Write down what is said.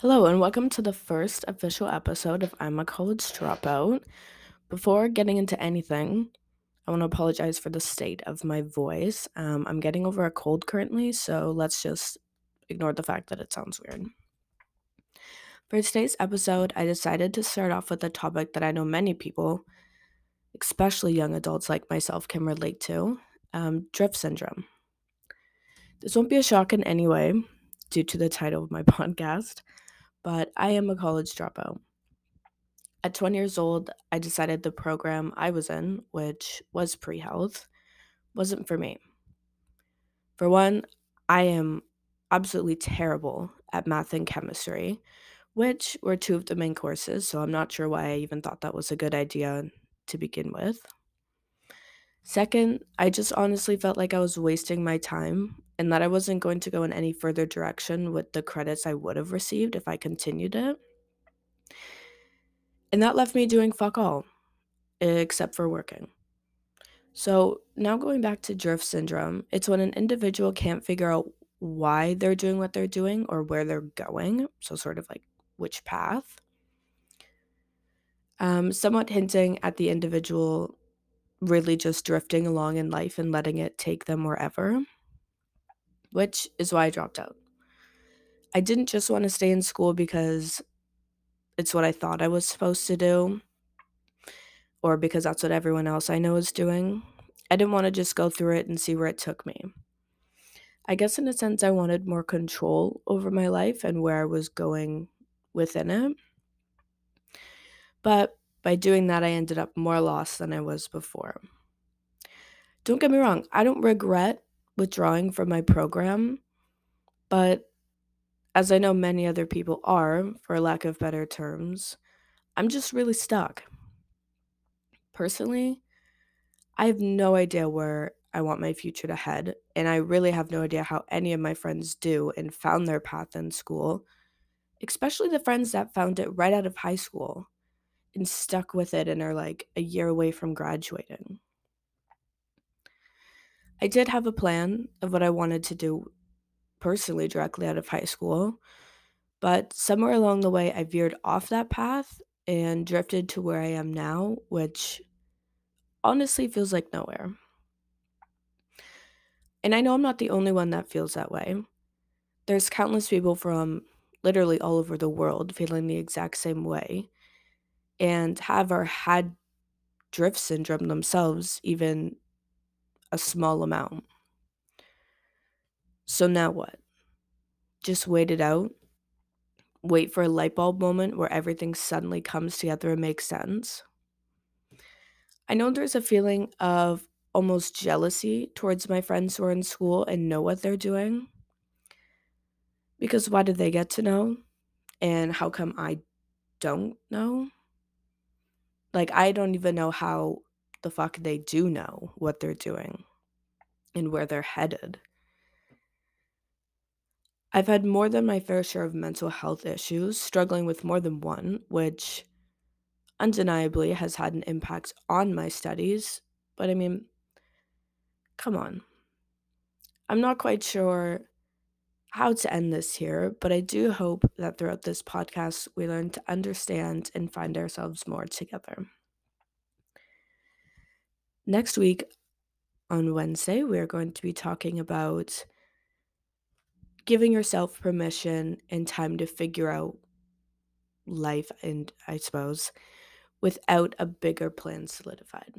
Hello, and welcome to the first official episode of I'm a College Dropout. Before getting into anything, I want to apologize for the state of my voice. Um, I'm getting over a cold currently, so let's just ignore the fact that it sounds weird. For today's episode, I decided to start off with a topic that I know many people, especially young adults like myself, can relate to um, drift syndrome. This won't be a shock in any way due to the title of my podcast but I am a college dropout. At 20 years old, I decided the program I was in, which was pre health, wasn't for me. For one, I am absolutely terrible at math and chemistry, which were two of the main courses, so I'm not sure why I even thought that was a good idea to begin with. Second, I just honestly felt like I was wasting my time and that I wasn't going to go in any further direction with the credits I would have received if I continued it. And that left me doing fuck all, except for working. So now going back to drift syndrome, it's when an individual can't figure out why they're doing what they're doing or where they're going. So, sort of like which path. Um, somewhat hinting at the individual really just drifting along in life and letting it take them wherever which is why I dropped out. I didn't just want to stay in school because it's what I thought I was supposed to do or because that's what everyone else I know is doing. I didn't want to just go through it and see where it took me. I guess, in a sense, I wanted more control over my life and where I was going within it. But by doing that, I ended up more lost than I was before. Don't get me wrong, I don't regret withdrawing from my program, but as I know many other people are, for lack of better terms, I'm just really stuck. Personally, I have no idea where I want my future to head, and I really have no idea how any of my friends do and found their path in school, especially the friends that found it right out of high school and stuck with it and are like a year away from graduating. I did have a plan of what I wanted to do personally directly out of high school, but somewhere along the way, I veered off that path and drifted to where I am now, which honestly feels like nowhere. And I know I'm not the only one that feels that way. There's countless people from literally all over the world feeling the exact same way and have or had drift syndrome themselves, even a small amount. So now what? Just wait it out? Wait for a light bulb moment where everything suddenly comes together and makes sense? I know there's a feeling of almost jealousy towards my friends who are in school and know what they're doing. Because why do they get to know? And how come I don't know? Like, I don't even know how the fuck they do know what they're doing and where they're headed. I've had more than my fair share of mental health issues, struggling with more than one, which undeniably has had an impact on my studies. But I mean, come on. I'm not quite sure how to end this here, but I do hope that throughout this podcast, we learn to understand and find ourselves more together. Next week on Wednesday, we're going to be talking about giving yourself permission and time to figure out life and I suppose without a bigger plan solidified.